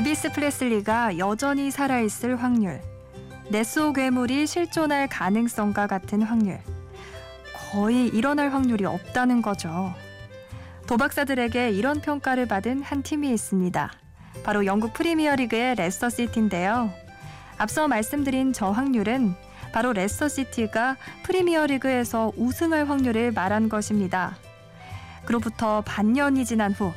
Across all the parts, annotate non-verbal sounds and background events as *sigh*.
엘비스 프레슬리가 여전히 살아있을 확률, 네스호 괴물이 실존할 가능성과 같은 확률, 거의 일어날 확률이 없다는 거죠. 도박사들에게 이런 평가를 받은 한 팀이 있습니다. 바로 영국 프리미어리그의 레스터 시티인데요. 앞서 말씀드린 저 확률은 바로 레스터 시티가 프리미어리그에서 우승할 확률을 말한 것입니다. 그로부터 반년이 지난 후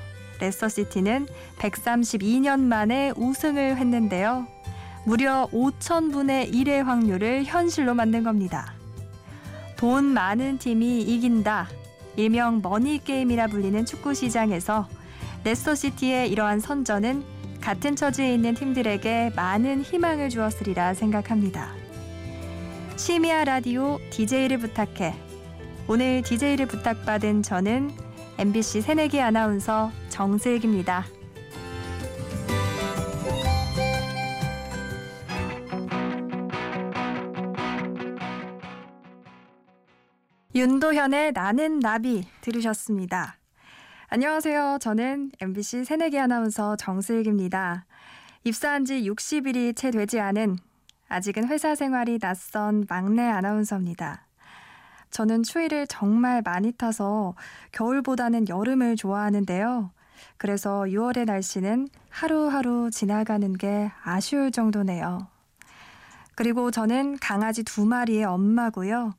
레스터 시티는 132년 만에 우승을 했는데요. 무려 5천분의 1의 확률을 현실로 만든 겁니다. 돈 많은 팀이 이긴다. 일명 머니게임이라 불리는 축구 시장에서 레스터 시티의 이러한 선전은 같은 처지에 있는 팀들에게 많은 희망을 주었으리라 생각합니다. 심야 라디오 DJ를 부탁해. 오늘 DJ를 부탁받은 저는 MBC 새내기 아나운서 정슬기입니다. 윤도현의 나는 나비 들으셨습니다. 안녕하세요. 저는 MBC 새내기 아나운서 정슬기입니다. 입사한 지 60일이 채 되지 않은 아직은 회사 생활이 낯선 막내 아나운서입니다. 저는 추위를 정말 많이 타서 겨울보다는 여름을 좋아하는데요. 그래서 6월의 날씨는 하루하루 지나가는 게 아쉬울 정도네요. 그리고 저는 강아지 두 마리의 엄마고요.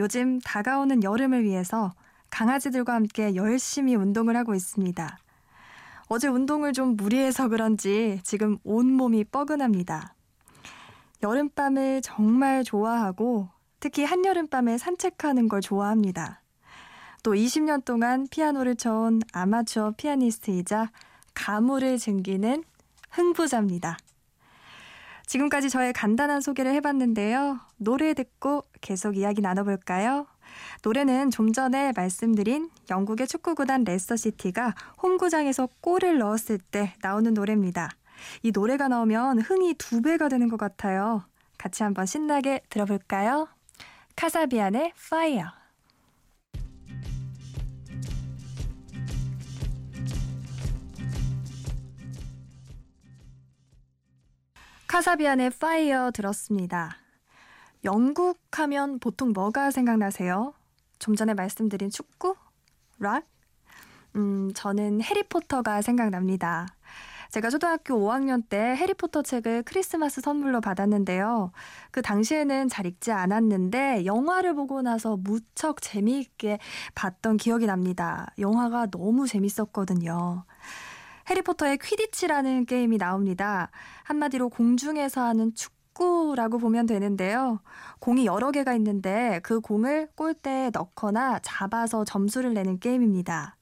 요즘 다가오는 여름을 위해서 강아지들과 함께 열심히 운동을 하고 있습니다. 어제 운동을 좀 무리해서 그런지 지금 온몸이 뻐근합니다. 여름밤을 정말 좋아하고 특히 한여름밤에 산책하는 걸 좋아합니다. 또 20년 동안 피아노를 쳐온 아마추어 피아니스트이자 가무를 즐기는 흥부자입니다. 지금까지 저의 간단한 소개를 해봤는데요. 노래 듣고 계속 이야기 나눠볼까요? 노래는 좀 전에 말씀드린 영국의 축구구단 레스터시티가 홈구장에서 골을 넣었을 때 나오는 노래입니다. 이 노래가 나오면 흥이 두 배가 되는 것 같아요. 같이 한번 신나게 들어볼까요? 카사비안의 Fire. 카사비안의 Fire 들었습니다. 영국 하면 보통 뭐가 생각나세요? 좀 전에 말씀드린 축구? 락? 음, 저는 해리포터가 생각납니다. 제가 초등학교 5학년 때 해리포터 책을 크리스마스 선물로 받았는데요. 그 당시에는 잘 읽지 않았는데 영화를 보고 나서 무척 재미있게 봤던 기억이 납니다. 영화가 너무 재밌었거든요. 해리포터의 퀴디치라는 게임이 나옵니다. 한마디로 공중에서 하는 축구 축구라고 보면 되는데요. 공이 여러 개가 있는데 그 공을 골대에 넣거나 잡아서 점수를 내는 게임입니다.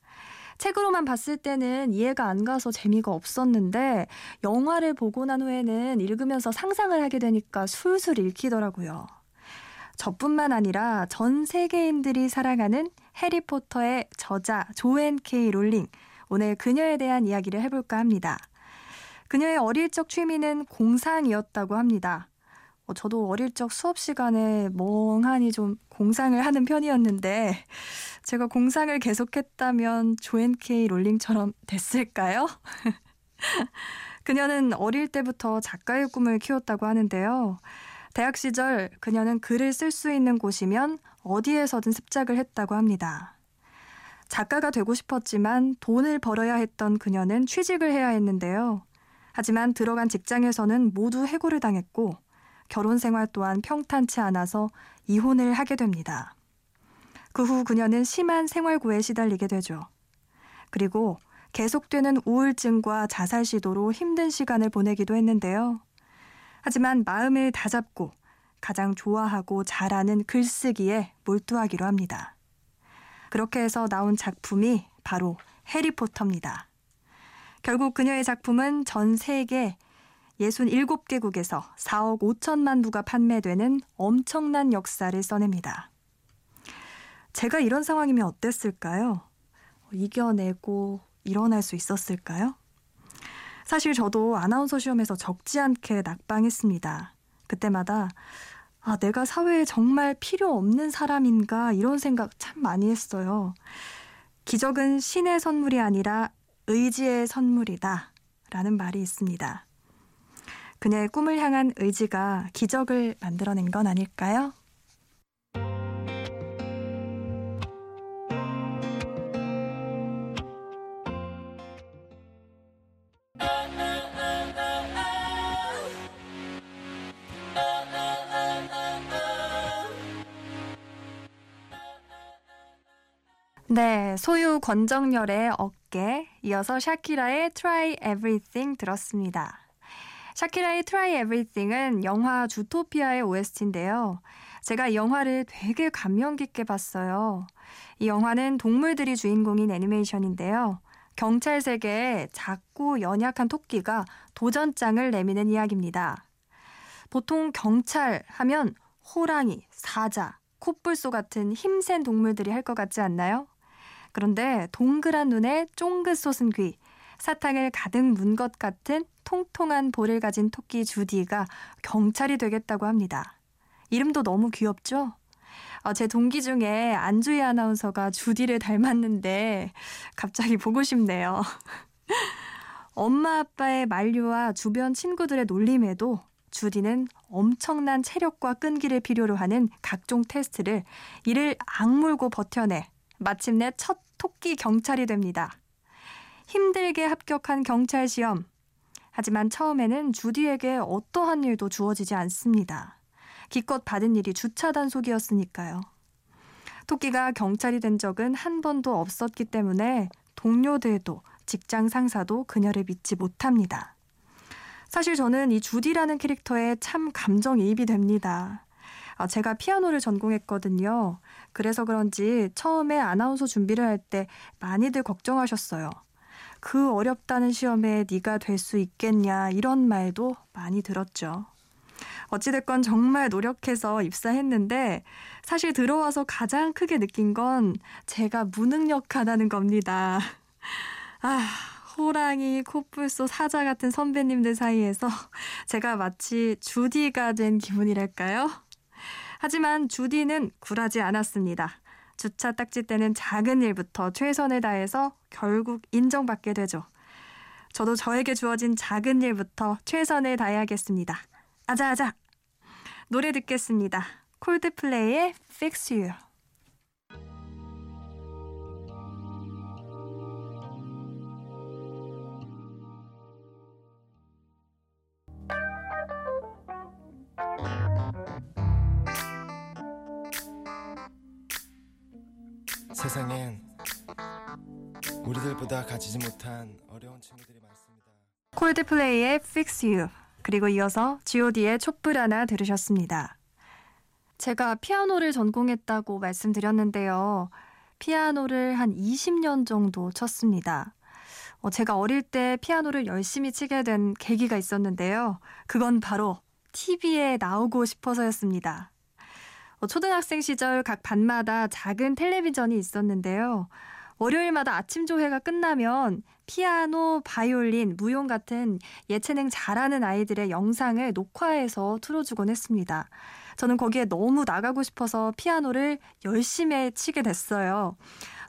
책으로만 봤을 때는 이해가 안 가서 재미가 없었는데 영화를 보고 난 후에는 읽으면서 상상을 하게 되니까 술술 읽히더라고요. 저뿐만 아니라 전 세계인들이 사랑하는 해리포터의 저자 조앤 케이 롤링 오늘 그녀에 대한 이야기를 해볼까 합니다. 그녀의 어릴 적 취미는 공상이었다고 합니다. 어, 저도 어릴 적 수업 시간에 멍하니 좀 공상을 하는 편이었는데 제가 공상을 계속했다면 조앤 케이 롤링처럼 됐을까요? *laughs* 그녀는 어릴 때부터 작가의 꿈을 키웠다고 하는데요. 대학 시절 그녀는 글을 쓸 수 있는 곳이면 어디에서든 습작을 했다고 합니다. 작가가 되고 싶었지만 돈을 벌어야 했던 그녀는 취직을 해야 했는데요. 하지만 들어간 직장에서는 모두 해고를 당했고 결혼 생활 또한 평탄치 않아서 이혼을 하게 됩니다. 그 후 그녀는 심한 생활고에 시달리게 되죠. 그리고 계속되는 우울증과 자살 시도로 힘든 시간을 보내기도 했는데요. 하지만 마음을 다잡고 가장 좋아하고 잘하는 글쓰기에 몰두하기로 합니다. 그렇게 해서 나온 작품이 바로 해리포터입니다. 결국 그녀의 작품은 전 세계 67개국에서 4억 5천만 부가 판매되는 엄청난 역사를 써냅니다. 제가 이런 상황이면 어땠을까요? 이겨내고 일어날 수 있었을까요? 사실 저도 아나운서 시험에서 적지 않게 낙방했습니다. 그때마다 아, 내가 사회에 정말 필요 없는 사람인가 이런 생각 참 많이 했어요. 기적은 신의 선물이 아니라 의지의 선물이다. 라는 말이 있습니다. 그녀의 꿈을 향한 의지가 기적을 만들어낸 건 아닐까요? 네, 소유 권정열의 어깨, 이어서 샤키라의 Try Everything 들었습니다. 샤키라의 Try Everything은 영화 주토피아의 OST인데요. 제가 이 영화를 되게 감명 깊게 봤어요. 이 영화는 동물들이 주인공인 애니메이션인데요. 경찰 세계에 작고 연약한 토끼가 도전장을 내미는 이야기입니다. 보통 경찰 하면 호랑이, 사자, 코뿔소 같은 힘센 동물들이 할 것 같지 않나요? 그런데 동그란 눈에 쫑긋 솟은 귀, 사탕을 가득 문 것 같은 통통한 볼을 가진 토끼 주디가 경찰이 되겠다고 합니다. 이름도 너무 귀엽죠? 어, 제 동기 중에 안주희 아나운서가 주디를 닮았는데 갑자기 보고 싶네요. *laughs* 엄마 아빠의 만류와 주변 친구들의 놀림에도 주디는 엄청난 체력과 끈기를 필요로 하는 각종 테스트를 이를 악물고 버텨내 마침내 첫 토끼 경찰이 됩니다. 힘들게 합격한 경찰 시험. 하지만 처음에는 주디에게 어떠한 일도 주어지지 않습니다. 기껏 받은 일이 주차 단속이었으니까요. 토끼가 경찰이 된 적은 한 번도 없었기 때문에 동료들도 직장 상사도 그녀를 믿지 못합니다. 사실 저는 이 주디라는 캐릭터에 참 감정이입이 됩니다. 아, 제가 피아노를 전공했거든요. 그래서 그런지 처음에 아나운서 준비를 할 때 많이들 걱정하셨어요. 그 어렵다는 시험에 네가 될 수 있겠냐 이런 말도 많이 들었죠. 어찌됐건 정말 노력해서 입사했는데 사실 들어와서 가장 크게 느낀 건 제가 무능력하다는 겁니다. 아, 호랑이, 코뿔소, 사자 같은 선배님들 사이에서 제가 마치 주디가 된 기분이랄까요? 하지만 주디는 굴하지 않았습니다. 주차 딱지 때는 작은 일부터 최선을 다해서 결국 인정받게 되죠. 저도 저에게 주어진 작은 일부터 최선을 다해야겠습니다. 아자아자! 노래 듣겠습니다. 콜드플레이의 Fix You. 우리들보다 가지지 못한 어려운 친구들이 많습니다. 콜드플레이의 Fix You 그리고 이어서 G.O.D의 촛불 하나 들으셨습니다. 제가 피아노를 전공했다고 말씀드렸는데요. 피아노를 한 20년 정도 쳤습니다. 어, 제가 어릴 때 피아노를 열심히 치게 된 계기가 있었는데요. 그건 바로 TV에 나오고 싶어서였습니다. 어, 초등학생 시절 각 반마다 작은 텔레비전이 있었는데요. 월요일마다 아침 조회가 끝나면 피아노, 바이올린, 무용 같은 예체능 잘하는 아이들의 영상을 녹화해서 틀어주곤 했습니다. 저는 거기에 너무 나가고 싶어서 피아노를 열심히 치게 됐어요.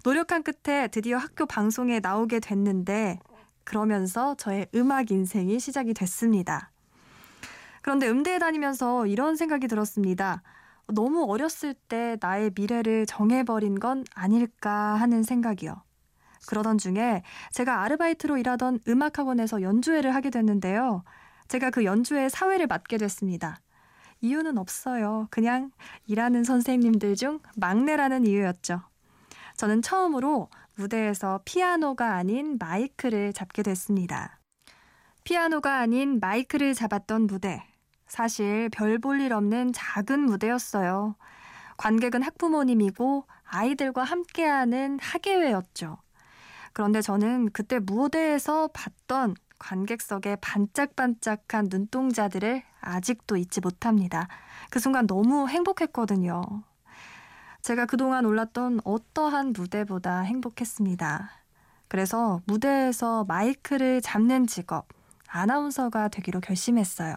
노력한 끝에 드디어 학교 방송에 나오게 됐는데 그러면서 저의 음악 인생이 시작이 됐습니다. 그런데 음대에 다니면서 이런 생각이 들었습니다. 너무 어렸을 때 나의 미래를 정해버린 건 아닐까 하는 생각이요. 그러던 중에 제가 아르바이트로 일하던 음악학원에서 연주회를 하게 됐는데요. 제가 그 연주회 사회를 맡게 됐습니다. 이유는 없어요. 그냥 일하는 선생님들 중 막내라는 이유였죠. 저는 처음으로 무대에서 피아노가 아닌 마이크를 잡게 됐습니다. 피아노가 아닌 마이크를 잡았던 무대. 사실 별 볼 일 없는 작은 무대였어요. 관객은 학부모님이고 아이들과 함께하는 학예회였죠. 그런데 저는 그때 무대에서 봤던 관객석의 반짝반짝한 눈동자들을 아직도 잊지 못합니다. 그 순간 너무 행복했거든요. 제가 그동안 올랐던 어떠한 무대보다 행복했습니다. 그래서 무대에서 마이크를 잡는 직업, 아나운서가 되기로 결심했어요.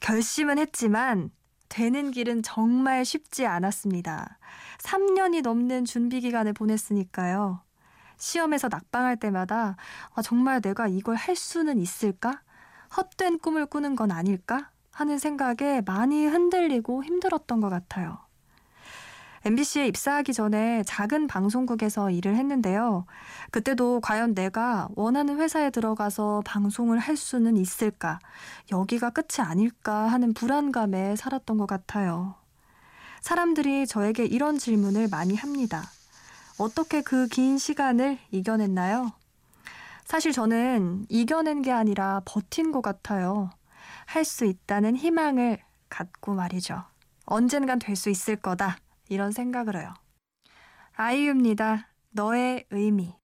결심은 했지만 되는 길은 정말 쉽지 않았습니다. 3년이 넘는 준비 기간을 보냈으니까요. 시험에서 낙방할 때마다 아, 정말 내가 이걸 할 수는 있을까? 헛된 꿈을 꾸는 건 아닐까? 하는 생각에 많이 흔들리고 힘들었던 것 같아요. MBC에 입사하기 전에 작은 방송국에서 일을 했는데요. 그때도 과연 내가 원하는 회사에 들어가서 방송을 할 수는 있을까? 여기가 끝이 아닐까 하는 불안감에 살았던 것 같아요. 사람들이 저에게 이런 질문을 많이 합니다. 어떻게 그 긴 시간을 이겨냈나요? 사실 저는 이겨낸 게 아니라 버틴 것 같아요. 할 수 있다는 희망을 갖고 말이죠. 언젠간 될 수 있을 거다. 이런 생각을 해요. 아이유입니다. 너의 의미.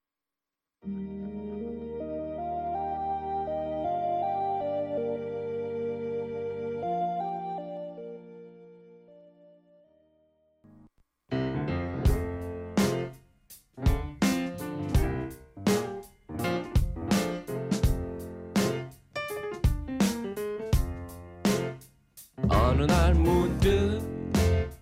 어느 날 문득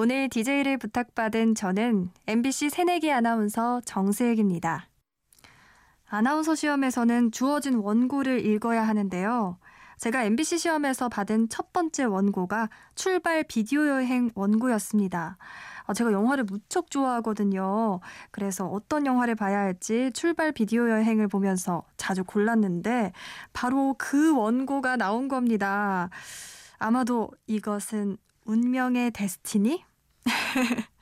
오늘 DJ를 부탁받은 저는 MBC 새내기 아나운서 정슬기입니다. 아나운서 시험에서는 주어진 원고를 읽어야 하는데요. 제가 MBC 시험에서 받은 첫 번째 원고가 출발 비디오 여행 원고였습니다. 어, 제가 영화를 무척 좋아하거든요. 그래서 어떤 영화를 봐야 할지 출발 비디오 여행을 보면서 자주 골랐는데 바로 그 원고가 나온 겁니다. 아마도 이것은 운명의 데스티니? *laughs*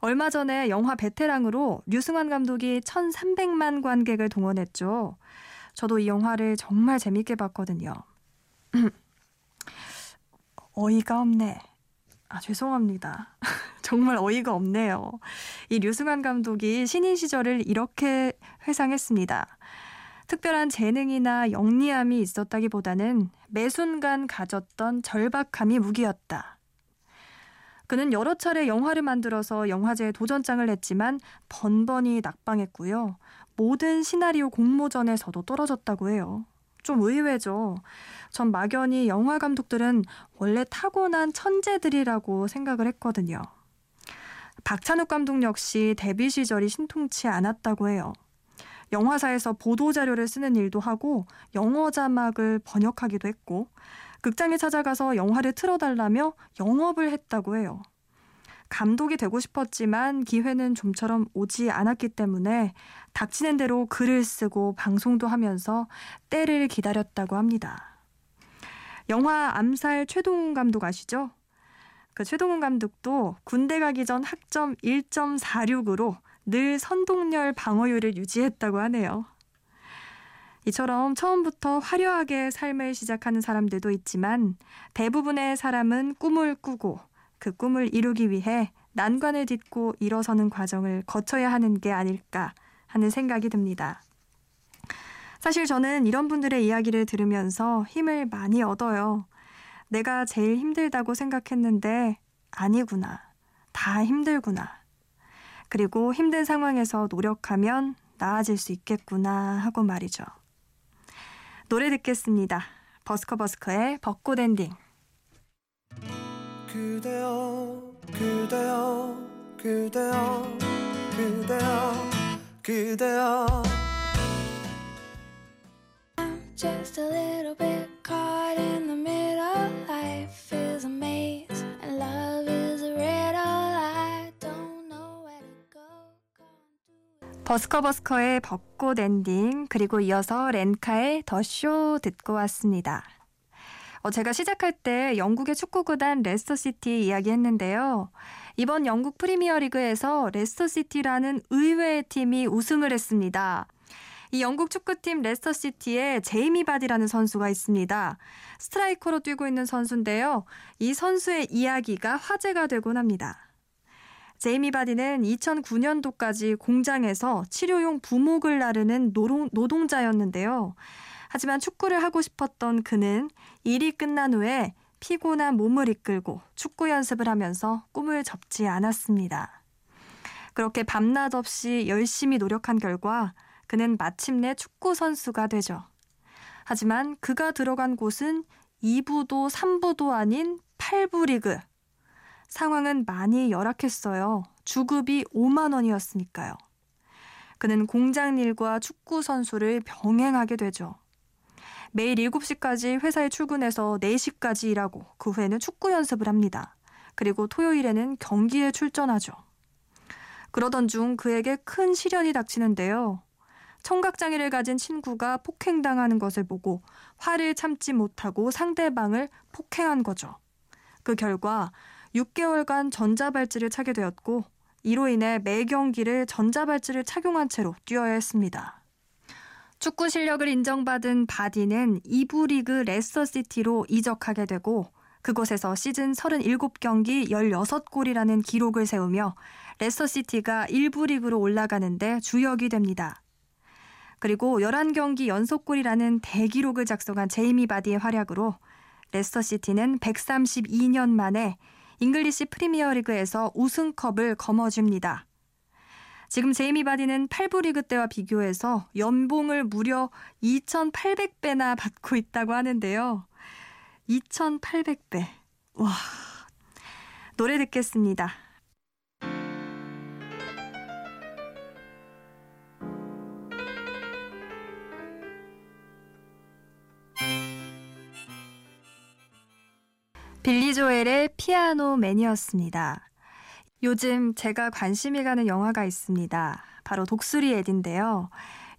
얼마 전에 영화 베테랑으로 류승환 감독이 1,300만 관객을 동원했죠. 저도 이 영화를 정말 재밌게 봤거든요. *clears throat* 어이가 없네. 아, 죄송합니다. *laughs* 정말 어이가 없네요. 이 류승환 감독이 신인 시절을 이렇게 회상했습니다. 특별한 재능이나 영리함이 있었다기보다는 매 순간 가졌던 절박함이 무기였다. 그는 여러 차례 영화를 만들어서 영화제에 도전장을 냈지만 번번이 낙방했고요. 모든 시나리오 공모전에서도 떨어졌다고 해요. 좀 의외죠. 전 막연히 영화 감독들은 원래 타고난 천재들이라고 생각을 했거든요. 박찬욱 감독 역시 데뷔 시절이 신통치 않았다고 해요. 영화사에서 보도자료를 쓰는 일도 하고 영어 자막을 번역하기도 했고 극장에 찾아가서 영화를 틀어달라며 영업을 했다고 해요. 감독이 되고 싶었지만 기회는 좀처럼 오지 않았기 때문에 닥치는 대로 글을 쓰고 방송도 하면서 때를 기다렸다고 합니다. 영화 암살 최동훈 감독 아시죠? 그 최동훈 감독도 군대 가기 전 학점 1.46으로 늘 선동열 방어율을 유지했다고 하네요. 이처럼 처음부터 화려하게 삶을 시작하는 사람들도 있지만 대부분의 사람은 꿈을 꾸고 그 꿈을 이루기 위해 난관을 딛고 일어서는 과정을 거쳐야 하는 게 아닐까 하는 생각이 듭니다. 사실 저는 이런 분들의 이야기를 들으면서 힘을 많이 얻어요. 내가 제일 힘들다고 생각했는데 아니구나. 다 힘들구나. 그리고 힘든 상황에서 노력하면 나아질 수 있겠구나 하고 말이죠. 노래 듣겠습니다. 버스커 버스커의 벚꽃 엔딩. 그대여 그대여 그대여 그대여 그대여 Just a little bit caught in the middle Life is a 버스커버스커의 벚꽃 엔딩 그리고 이어서 렌카의 The Show 듣고 왔습니다. 어, 제가 시작할 때 영국의 축구구단 레스터시티 이야기했는데요. 이번 영국 프리미어리그에서 레스터시티라는 의외의 팀이 우승을 했습니다. 이 영국 축구팀 레스터시티에 제이미 바디라는 선수가 있습니다. 스트라이커로 뛰고 있는 선수인데요. 이 선수의 이야기가 화제가 되곤 합니다. 제이미 바디는 2009년도까지 공장에서 치료용 부목을 나르는 노동, 노동자였는데요. 하지만 축구를 하고 싶었던 그는 일이 끝난 후에 피곤한 몸을 이끌고 축구 연습을 하면서 꿈을 접지 않았습니다. 그렇게 밤낮 없이 열심히 노력한 결과 그는 마침내 축구 선수가 되죠. 하지만 그가 들어간 곳은 2부도 3부도 아닌 8부 리그. 상황은 많이 열악했어요. 주급이 5만 원이었으니까요. 그는 공장 일과 축구 선수를 병행하게 되죠. 매일 7시까지 회사에 출근해서 4시까지 일하고 그 후에는 축구 연습을 합니다. 그리고 토요일에는 경기에 출전하죠. 그러던 중 그에게 큰 시련이 닥치는데요. 청각장애를 가진 친구가 폭행당하는 것을 보고 화를 참지 못하고 상대방을 폭행한 거죠. 그 결과 6개월간 전자발찌를 차게 되었고 이로 인해 매 경기를 전자발찌를 착용한 채로 뛰어야 했습니다. 축구 실력을 인정받은 바디는 2부 리그 레스터시티로 이적하게 되고 그곳에서 시즌 37경기 16골이라는 기록을 세우며 레스터시티가 1부 리그로 올라가는데 주역이 됩니다. 그리고 11경기 연속골이라는 대기록을 작성한 제이미 바디의 활약으로 레스터시티는 132년 만에 잉글리시 프리미어리그에서 우승컵을 거머쥡니다. 지금 제이미 바디는 8부 리그 때와 비교해서 연봉을 무려 2,800배나 받고 있다고 하는데요. 2,800배. 와. 노래 듣겠습니다. 빌리 조엘의 피아노 맨이었습니다. 요즘 제가 관심이 가는 영화가 있습니다. 바로 독수리 에디인데요.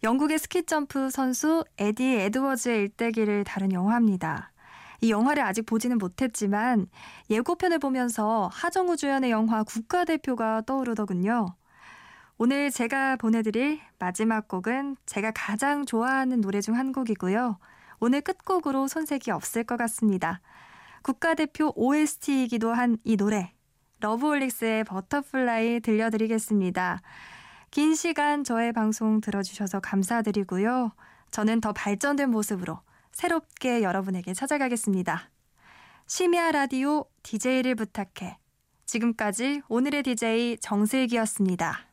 영국의 스키점프 선수 에디 에드워즈의 일대기를 다룬 영화입니다. 이 영화를 아직 보지는 못했지만 예고편을 보면서 하정우 주연의 영화 국가대표가 떠오르더군요. 오늘 제가 보내드릴 마지막 곡은 제가 가장 좋아하는 노래 중 한 곡이고요. 오늘 끝곡으로 손색이 없을 것 같습니다. 국가대표 OST이기도 한 이 노래 러브홀릭스의 Butterfly 들려드리겠습니다. 긴 시간 저의 방송 들어주셔서 감사드리고요. 저는 더 발전된 모습으로 새롭게 여러분에게 찾아가겠습니다. 심야 라디오 DJ를 부탁해. 지금까지 오늘의 DJ 정슬기였습니다.